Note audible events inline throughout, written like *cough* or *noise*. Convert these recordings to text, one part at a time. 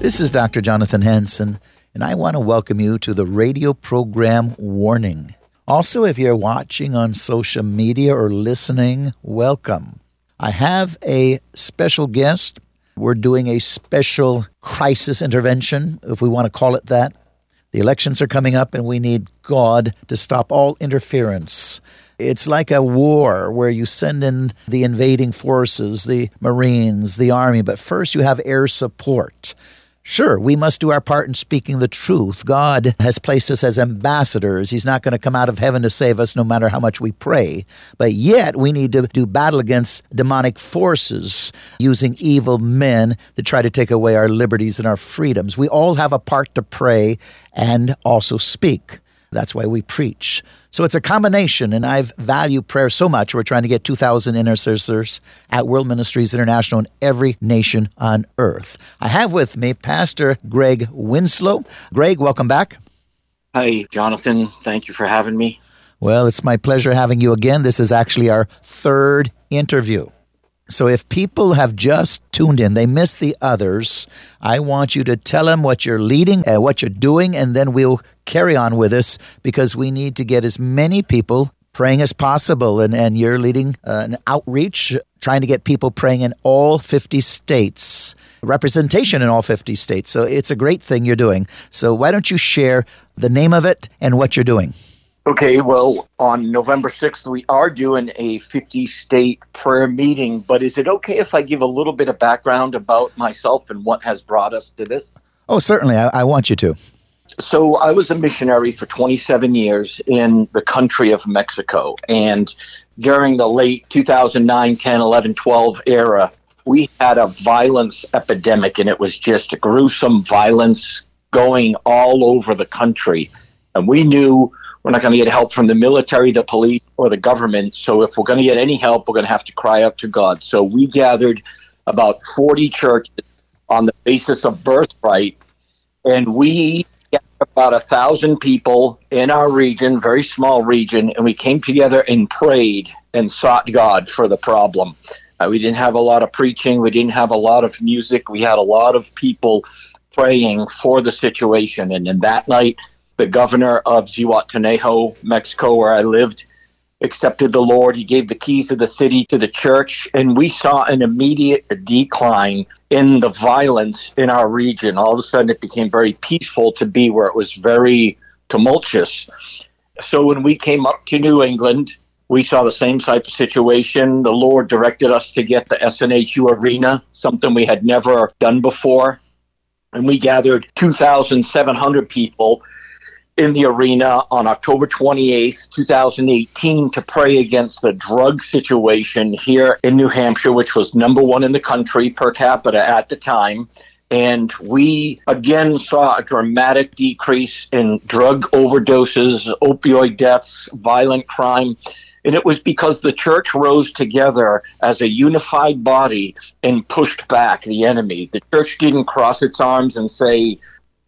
This is Dr. Jonathan Hansen, and I want to welcome you to the radio program Warning. Also, if you're watching on social media or listening, welcome. I have a special guest. We're doing a special crisis intervention, if we want to call it that. The elections are coming up, and we need God to stop all interference. It's like a war where you send in the invading forces, the Marines, the Army, but first you have air support. Sure, we must do our part in speaking the truth. God has placed us as ambassadors. He's not going to come out of heaven to save us no matter how much we pray. But yet, we need to do battle against demonic forces using evil men to try to take away our liberties and our freedoms. We all have a part to pray and also speak. That's why we preach. So it's a combination, and I value prayer so much. We're trying to get 2,000 intercessors at World Ministries International in every nation on earth. I have with me Pastor Greg Winslow. Greg, welcome back. Hi, Jonathan. Thank you for having me. Well, it's my pleasure having you again. This is actually our third interview. So if people have just tuned in, they missed the others, I want you to tell them what you're leading and what you're doing, and then we'll carry on with this because we need to get as many people praying as possible. And, and you're leading uh, an outreach trying to get people praying in all 50 states, representation in all 50 states. So it's a great thing you're doing. So why don't you share the name of it and what you're doing? Okay, well, on November 6th, we are doing a 50 state prayer meeting, but is it okay if I give a little bit of background about myself and what has brought us to this? Oh, certainly. I, I want you to. So, I was a missionary for 27 years in the country of Mexico. And during the late 2009, 10, 11, 12 era, we had a violence epidemic, and it was just gruesome violence going all over the country. And we knew we're not going to get help from the military, the police, or the government. So if we're going to get any help, we're going to have to cry out to God. So we gathered about 40 churches on the basis of birthright, and we got about a thousand people in our region, very small region, and we came together and prayed and sought God for the problem. Uh, we didn't have a lot of preaching, we didn't have a lot of music, we had a lot of people praying for the situation. And in that night, the governor of Zihuatanejo, Mexico, where I lived, accepted the Lord. He gave the keys of the city to the church, and we saw an immediate decline in the violence in our region. All of a sudden, it became very peaceful to be where it was very tumultuous. So when we came up to New England, we saw the same type of situation. The Lord directed us to get the SNHU arena, something we had never done before. And we gathered 2,700 people in the arena on October 28th, 2018, to pray against the drug situation here in New Hampshire, which was number one in the country per capita at the time. And we again saw a dramatic decrease in drug overdoses, opioid deaths, violent crime. And it was because the church rose together as a unified body and pushed back the enemy. The church didn't cross its arms and say,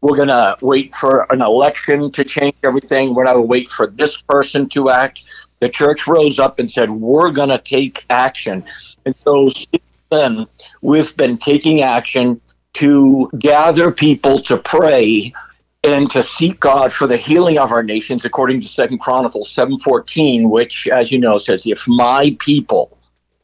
we're going to wait for an election to change everything. We're going to wait for this person to act. The church rose up and said, We're going to take action. And so since then, we've been taking action to gather people to pray and to seek God for the healing of our nations, according to Second Chronicles seven fourteen, which, as you know, says, "If my people,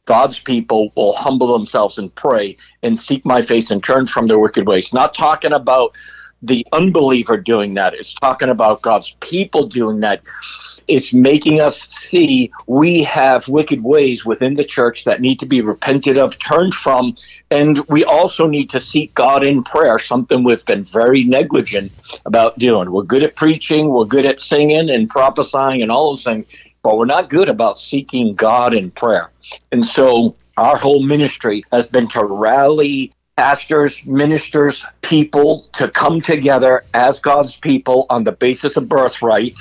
God's people will humble themselves and pray and seek my face and turn from their wicked ways. Not talking about the unbeliever doing that. It's talking about God's people doing that. It's making us see we have wicked ways within the church that need to be repented of, turned from, and we also need to seek God in prayer, something we've been very negligent about doing. We're good at preaching, we're good at singing and prophesying and all those things, but we're not good about seeking God in prayer. And so our whole ministry has been to rally pastors, ministers, people to come together as God's people on the basis of birthright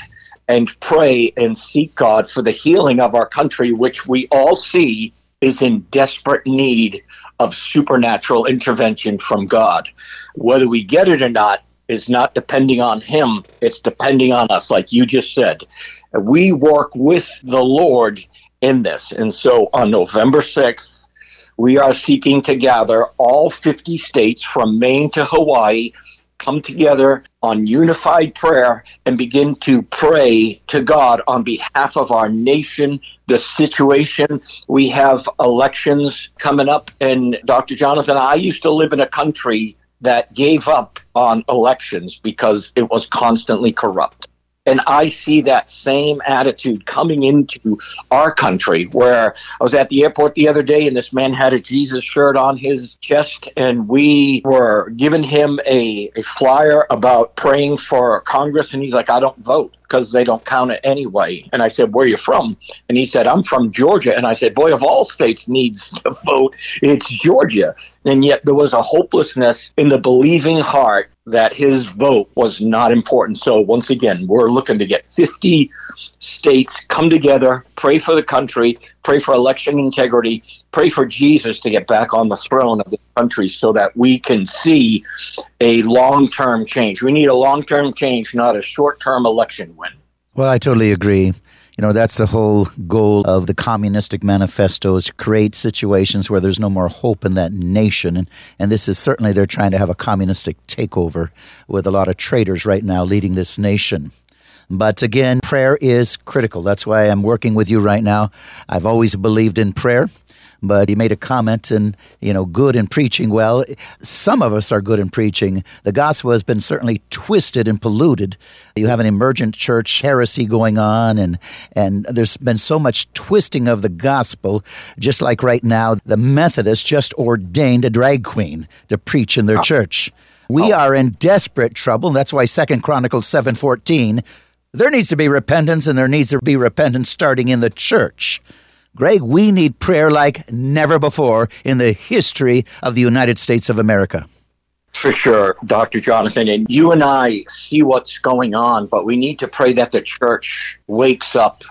and pray and seek God for the healing of our country, which we all see is in desperate need of supernatural intervention from God. Whether we get it or not is not depending on Him, it's depending on us, like you just said. We work with the Lord in this. And so on November 6th, we are seeking to gather all 50 states from Maine to Hawaii come together on unified prayer and begin to pray to God on behalf of our nation, the situation. We have elections coming up, and Dr. Jonathan, I used to live in a country that gave up on elections because it was constantly corrupt. And I see that same attitude coming into our country where I was at the airport the other day and this man had a Jesus shirt on his chest and we were giving him a, a flyer about praying for Congress and he's like, I don't vote because they don't count it anyway. And I said, Where are you from? And he said, I'm from Georgia. And I said, Boy, of all states needs *laughs* to vote, it's Georgia. And yet there was a hopelessness in the believing heart that his vote was not important. So once again, we're looking to get 50 states come together, pray for the country, pray for election integrity, pray for Jesus to get back on the throne of the country so that we can see a long-term change. We need a long-term change, not a short-term election win. Well, I totally agree. You know, that's the whole goal of the communistic manifesto is to create situations where there's no more hope in that nation. And, and this is certainly they're trying to have a communistic takeover with a lot of traitors right now leading this nation. But again, prayer is critical. That's why I'm working with you right now. I've always believed in prayer but he made a comment and you know good in preaching. Well some of us are good in preaching. The gospel has been certainly twisted and polluted. You have an emergent church heresy going on and and there's been so much twisting of the gospel. Just like right now the methodists just ordained a drag queen to preach in their ah. church. We oh. are in desperate trouble. And that's why second chronicles 714 there needs to be repentance and there needs to be repentance starting in the church Greg, we need prayer like never before in the history of the United States of America. For sure, Dr. Jonathan. And you and I see what's going on, but we need to pray that the church wakes up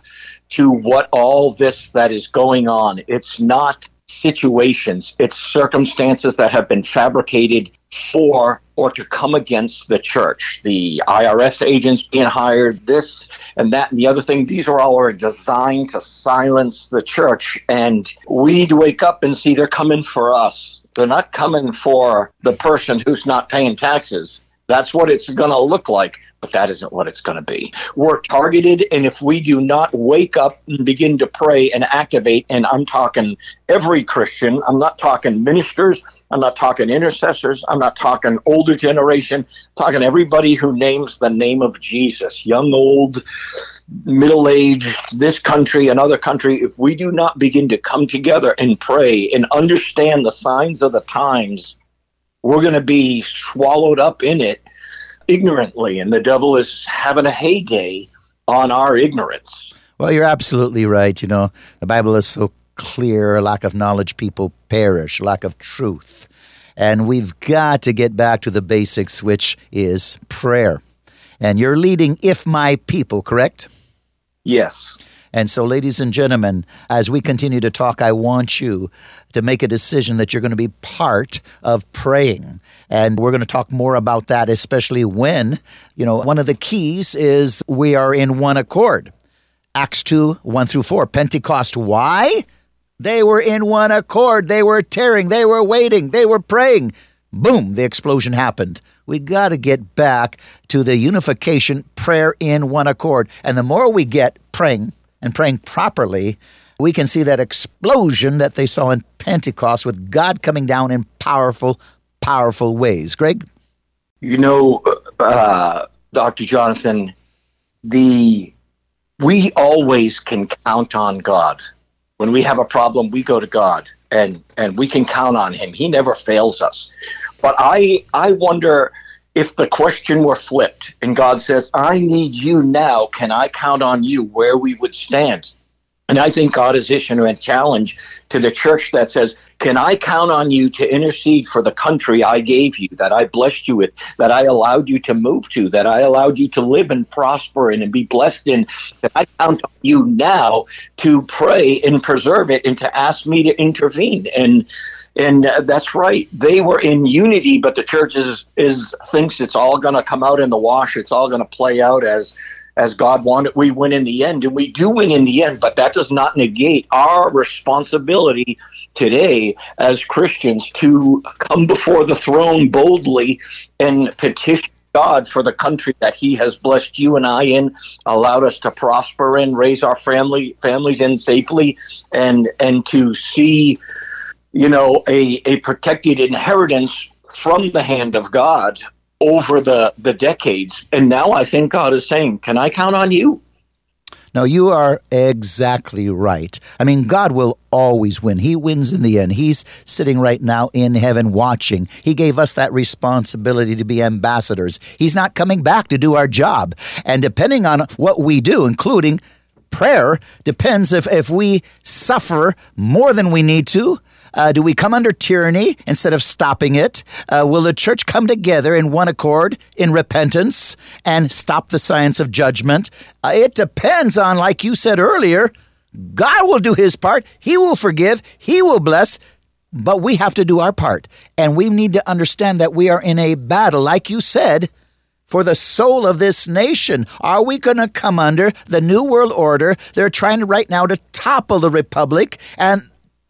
to what all this that is going on. It's not situations, it's circumstances that have been fabricated for or to come against the church. The IRS agents being hired, this and that and the other thing, these are all are designed to silence the church. And we'd wake up and see they're coming for us. They're not coming for the person who's not paying taxes. That's what it's going to look like but that isn't what it's going to be. We're targeted, and if we do not wake up and begin to pray and activate, and I'm talking every Christian, I'm not talking ministers, I'm not talking intercessors, I'm not talking older generation, I'm talking everybody who names the name of Jesus, young, old, middle aged, this country, another country, if we do not begin to come together and pray and understand the signs of the times, we're going to be swallowed up in it ignorantly, and the devil is having a heyday on our ignorance. Well, you're absolutely right. You know, the Bible is so clear lack of knowledge, people perish, lack of truth. And we've got to get back to the basics, which is prayer. And you're leading If My People, correct? Yes. And so, ladies and gentlemen, as we continue to talk, I want you to make a decision that you're going to be part of praying. And we're going to talk more about that, especially when, you know, one of the keys is we are in one accord. Acts 2 1 through 4. Pentecost. Why? They were in one accord. They were tearing. They were waiting. They were praying. Boom, the explosion happened. We got to get back to the unification prayer in one accord. And the more we get praying and praying properly, we can see that explosion that they saw in Pentecost with God coming down in powerful, powerful ways. Greg? You know, uh, Dr. Jonathan, the we always can count on God. When we have a problem, we go to God and and we can count on him. He never fails us. But I I wonder if the question were flipped and God says, "I need you now. Can I count on you?" where we would stand. And I think God is issuing a challenge to the church that says, Can I count on you to intercede for the country I gave you, that I blessed you with, that I allowed you to move to, that I allowed you to live and prosper in and be blessed in? That I count on you now to pray and preserve it and to ask me to intervene. And and uh, that's right. They were in unity, but the church is, is thinks it's all going to come out in the wash. It's all going to play out as as God wanted, we win in the end, and we do win in the end, but that does not negate our responsibility today as Christians to come before the throne boldly and petition God for the country that He has blessed you and I in, allowed us to prosper in, raise our family families in safely, and and to see, you know, a, a protected inheritance from the hand of God over the, the decades. And now I think God is saying, Can I count on you? No, you are exactly right. I mean, God will always win. He wins in the end. He's sitting right now in heaven watching. He gave us that responsibility to be ambassadors. He's not coming back to do our job. And depending on what we do, including prayer, depends if, if we suffer more than we need to uh, do we come under tyranny instead of stopping it? Uh, will the church come together in one accord in repentance and stop the science of judgment? Uh, it depends on, like you said earlier, God will do his part. He will forgive. He will bless. But we have to do our part. And we need to understand that we are in a battle, like you said, for the soul of this nation. Are we going to come under the New World Order? They're trying right now to topple the Republic, and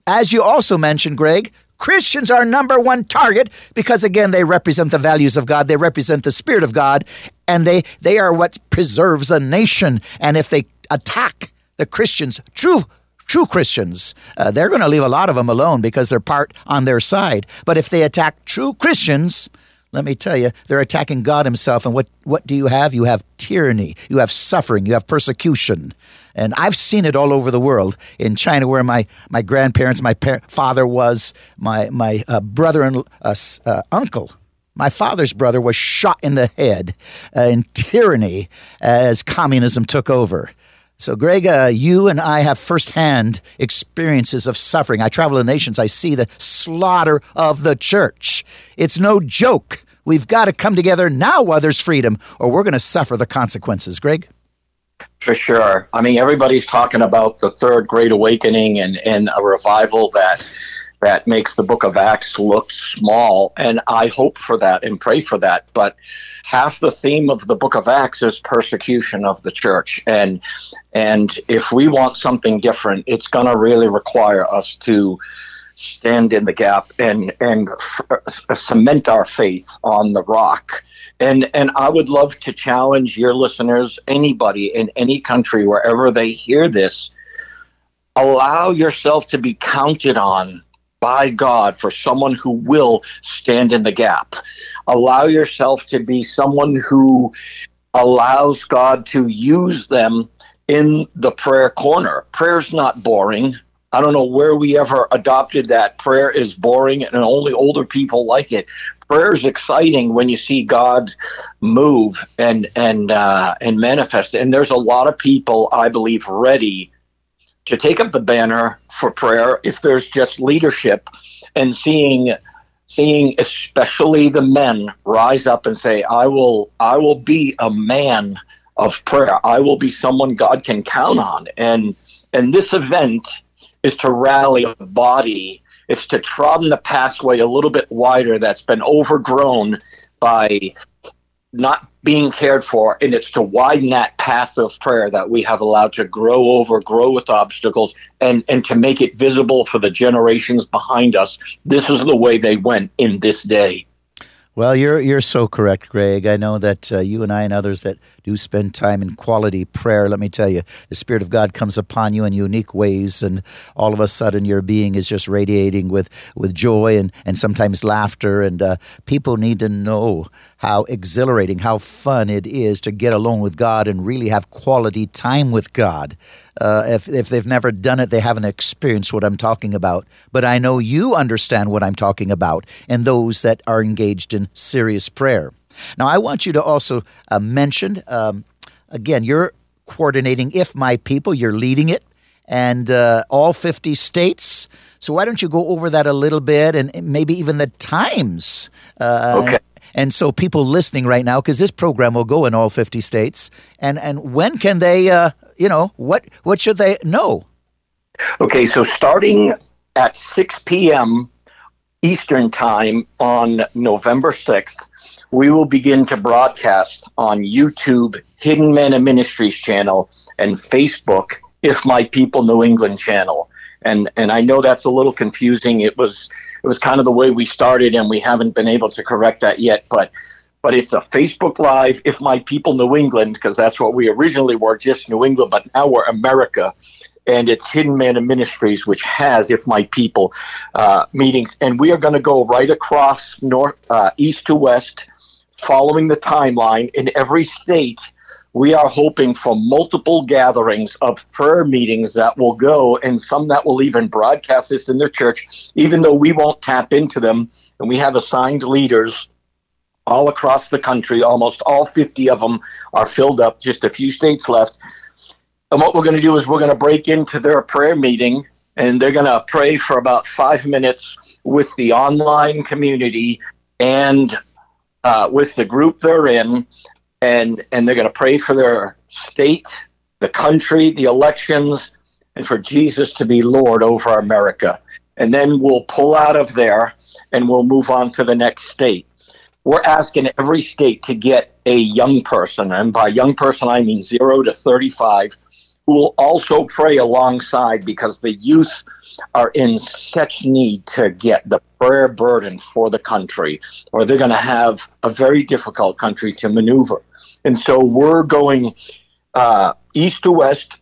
as you also mentioned, Greg, Christians are number one target because again they represent the values of God, they represent the spirit of God, and they they are what preserves a nation. And if they attack the Christians, true true Christians, uh, they're going to leave a lot of them alone because they're part on their side. But if they attack true Christians, let me tell you, they're attacking God Himself. And what, what do you have? You have tyranny, you have suffering, you have persecution. And I've seen it all over the world. In China, where my, my grandparents, my par- father was, my, my uh, brother and uh, uh, uncle, my father's brother was shot in the head uh, in tyranny as communism took over. So, Greg, uh, you and I have firsthand experiences of suffering. I travel the nations, I see the slaughter of the church. It's no joke. We've got to come together now while there's freedom, or we're going to suffer the consequences. Greg? For sure. I mean, everybody's talking about the third great awakening and, and a revival that that makes the book of Acts look small. And I hope for that and pray for that. But half the theme of the book of Acts is persecution of the church. And and if we want something different, it's going to really require us to stand in the gap and and f- uh, cement our faith on the rock and and I would love to challenge your listeners, anybody in any country, wherever they hear this, allow yourself to be counted on by God for someone who will stand in the gap. Allow yourself to be someone who allows God to use them in the prayer corner. Prayer's not boring. I don't know where we ever adopted that prayer is boring and only older people like it prayer is exciting when you see God move and and uh, and manifest. And there's a lot of people, I believe, ready to take up the banner for prayer if there's just leadership and seeing seeing especially the men rise up and say i will i will be a man of prayer i will be someone god can count on and and this event is to rally a body it's to trodden the pathway a little bit wider that's been overgrown by not being cared for, and it's to widen that path of prayer that we have allowed to grow over, grow with obstacles, and, and to make it visible for the generations behind us. This is the way they went in this day. Well, you're you're so correct, Greg. I know that uh, you and I and others that do spend time in quality prayer. Let me tell you, the Spirit of God comes upon you in unique ways, and all of a sudden your being is just radiating with with joy and and sometimes laughter. And uh, people need to know how exhilarating, how fun it is to get alone with God and really have quality time with God. Uh, if, if they've never done it, they haven't experienced what I'm talking about. But I know you understand what I'm talking about and those that are engaged in serious prayer. Now, I want you to also uh, mention um, again, you're coordinating If My People, you're leading it, and uh, all 50 states. So, why don't you go over that a little bit and maybe even the times? Uh, okay. And so, people listening right now, because this program will go in all 50 states, and, and when can they uh, you know, what what should they know? Okay, so starting at 6 p.m. Eastern Time on November 6th, we will begin to broadcast on YouTube, Hidden Manna Ministries channel, and Facebook, If My People New England channel. And and I know that's a little confusing. It was it was kind of the way we started, and we haven't been able to correct that yet. But but it's a Facebook Live, If My People New England, because that's what we originally were, just New England, but now we're America. And it's Hidden Manna Ministries, which has If My People uh, meetings. And we are going to go right across north, uh, east to west, following the timeline in every state. We are hoping for multiple gatherings of prayer meetings that will go, and some that will even broadcast this in their church, even though we won't tap into them. And we have assigned leaders all across the country. Almost all 50 of them are filled up, just a few states left. And what we're going to do is we're going to break into their prayer meeting and they're going to pray for about five minutes with the online community and uh, with the group they're in. And, and they're going to pray for their state, the country, the elections, and for Jesus to be Lord over America. And then we'll pull out of there and we'll move on to the next state we're asking every state to get a young person, and by young person I mean zero to 35, who will also pray alongside because the youth are in such need to get the prayer burden for the country, or they're going to have a very difficult country to maneuver. And so we're going uh, east to west.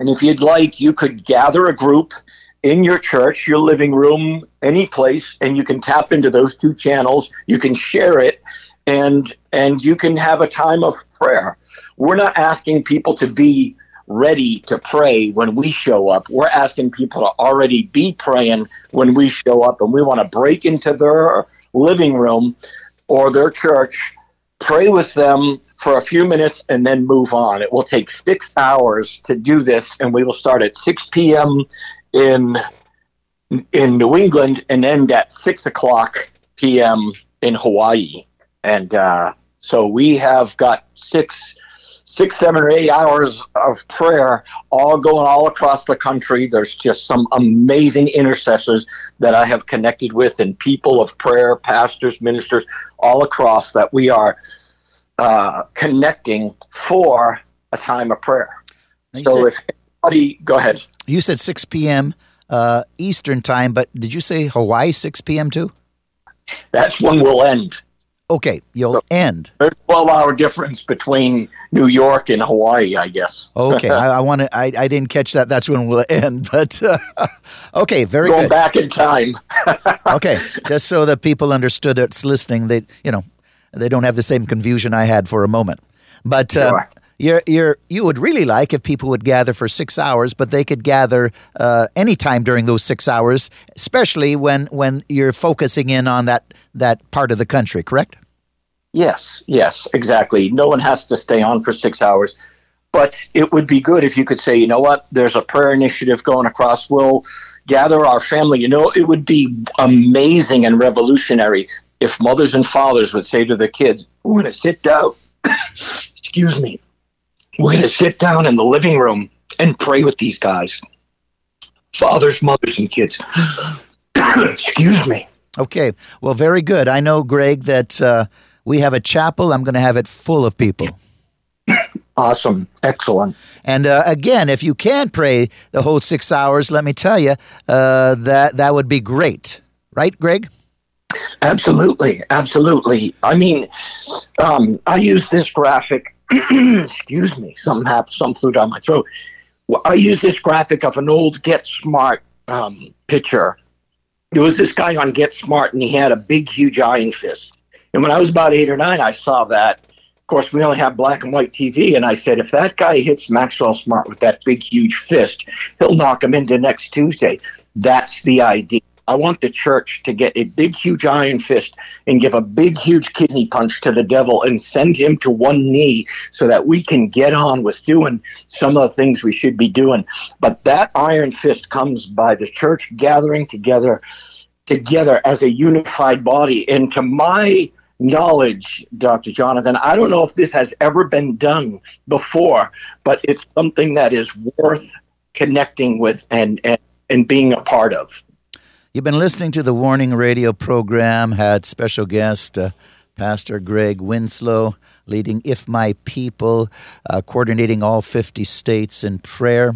And if you'd like, you could gather a group in your church, your living room, any place, and you can tap into those two channels. You can share it, and and you can have a time of prayer. We're not asking people to be ready to pray when we show up. We're asking people to already be praying when we show up, and we want to break into their living room or their church, pray with them for a few minutes, and then move on. It will take six hours to do this, and we will start at 6 p.m in in New England and end at six o'clock p.m. in Hawaii, and uh, so we have got six, six, seven, or eight hours of prayer, all going all across the country. There's just some amazing intercessors that I have connected with, and people of prayer, pastors, ministers, all across that we are uh, connecting for a time of prayer. So if go ahead. You said 6 p.m. Uh, Eastern time, but did you say Hawaii 6 p.m. too? That's when we'll end. Okay, you'll so end. There's a 12 hour difference between New York and Hawaii, I guess. okay, I, I want to. I, I didn't catch that. That's when we'll *laughs* end. But uh, okay, very Going good. back in time. *laughs* okay, just so that people understood it's listening, they you know they don't have the same confusion I had for a moment. But uh, sure you're, you're, you would really like if people would gather for six hours, but they could gather uh, anytime during those six hours, especially when, when you're focusing in on that, that part of the country, correct? Yes, yes, exactly. No one has to stay on for six hours. But it would be good if you could say, you know what, there's a prayer initiative going across. We'll gather our family. You know, it would be amazing and revolutionary if mothers and fathers would say to their kids, we're going to sit down, *coughs* excuse me, we're going to sit down in the living room and pray with these guys fathers, mothers, and kids. *sighs* Excuse me. Okay. Well, very good. I know, Greg, that uh, we have a chapel. I'm going to have it full of people. Awesome. Excellent. And uh, again, if you can pray the whole six hours, let me tell you, uh, that, that would be great. Right, Greg? Absolutely, absolutely. I mean, um, I use this graphic. *clears throat* excuse me, some have some flew down my throat. I use this graphic of an old Get Smart um, picture. There was this guy on Get Smart, and he had a big, huge iron fist. And when I was about eight or nine, I saw that. Of course, we only have black and white TV, and I said, if that guy hits Maxwell Smart with that big, huge fist, he'll knock him into next Tuesday. That's the idea. I want the church to get a big, huge iron fist and give a big, huge kidney punch to the devil and send him to one knee so that we can get on with doing some of the things we should be doing. But that iron fist comes by the church gathering together together as a unified body. And to my knowledge, Dr. Jonathan, I don't know if this has ever been done before, but it's something that is worth connecting with and, and, and being a part of. You've been listening to the Warning Radio program, had special guest uh, Pastor Greg Winslow leading If My People, uh, coordinating all 50 states in prayer.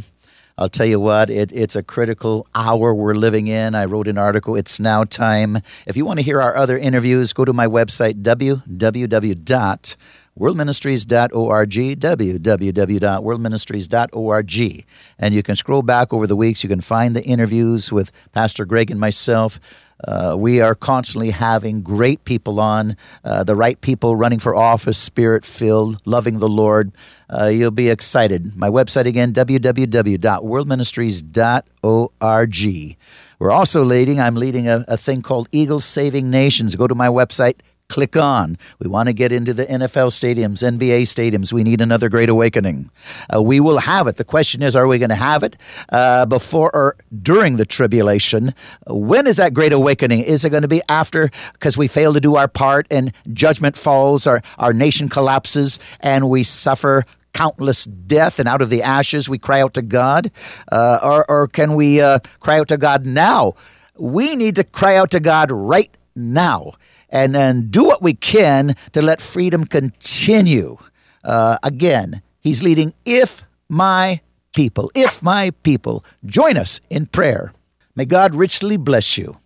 I'll tell you what, it, it's a critical hour we're living in. I wrote an article, It's Now Time. If you want to hear our other interviews, go to my website, www worldministries.org, www.worldministries.org. And you can scroll back over the weeks. You can find the interviews with Pastor Greg and myself. Uh, we are constantly having great people on, uh, the right people running for office, spirit filled, loving the Lord. Uh, you'll be excited. My website again, www.worldministries.org. We're also leading, I'm leading a, a thing called Eagles Saving Nations. Go to my website, click on. We want to get into the NFL stadiums, NBA stadiums. We need another great awakening. Uh, we will have it. The question is, are we going to have it uh, before or during the tribulation? When is that great awakening? Is it going to be after because we fail to do our part and judgment falls, our, our nation collapses, and we suffer countless death, and out of the ashes we cry out to God? Uh, or, or, can we uh, cry out to God now? We need to cry out to God right now and, then do what we can to let freedom continue. Uh, again, he's leading if my people, if my people, join us in prayer. May God richly bless you.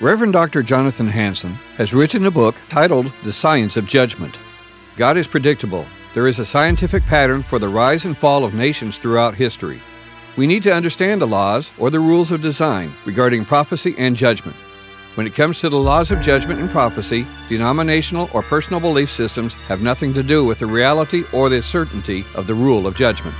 Reverend Dr. Jonathan Hansen has written a book titled The Science of Judgment. God is predictable. There is a scientific pattern for the rise and fall of nations throughout history. We need to understand the laws or the rules of design regarding prophecy and judgment. When it comes to the laws of judgment and prophecy, denominational or personal belief systems have nothing to do with the reality or the certainty of the rule of judgment.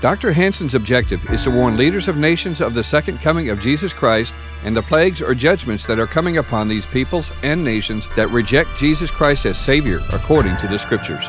Dr. Hansen's objective is to warn leaders of nations of the second coming of Jesus Christ and the plagues or judgments that are coming upon these peoples and nations that reject Jesus Christ as Savior according to the Scriptures.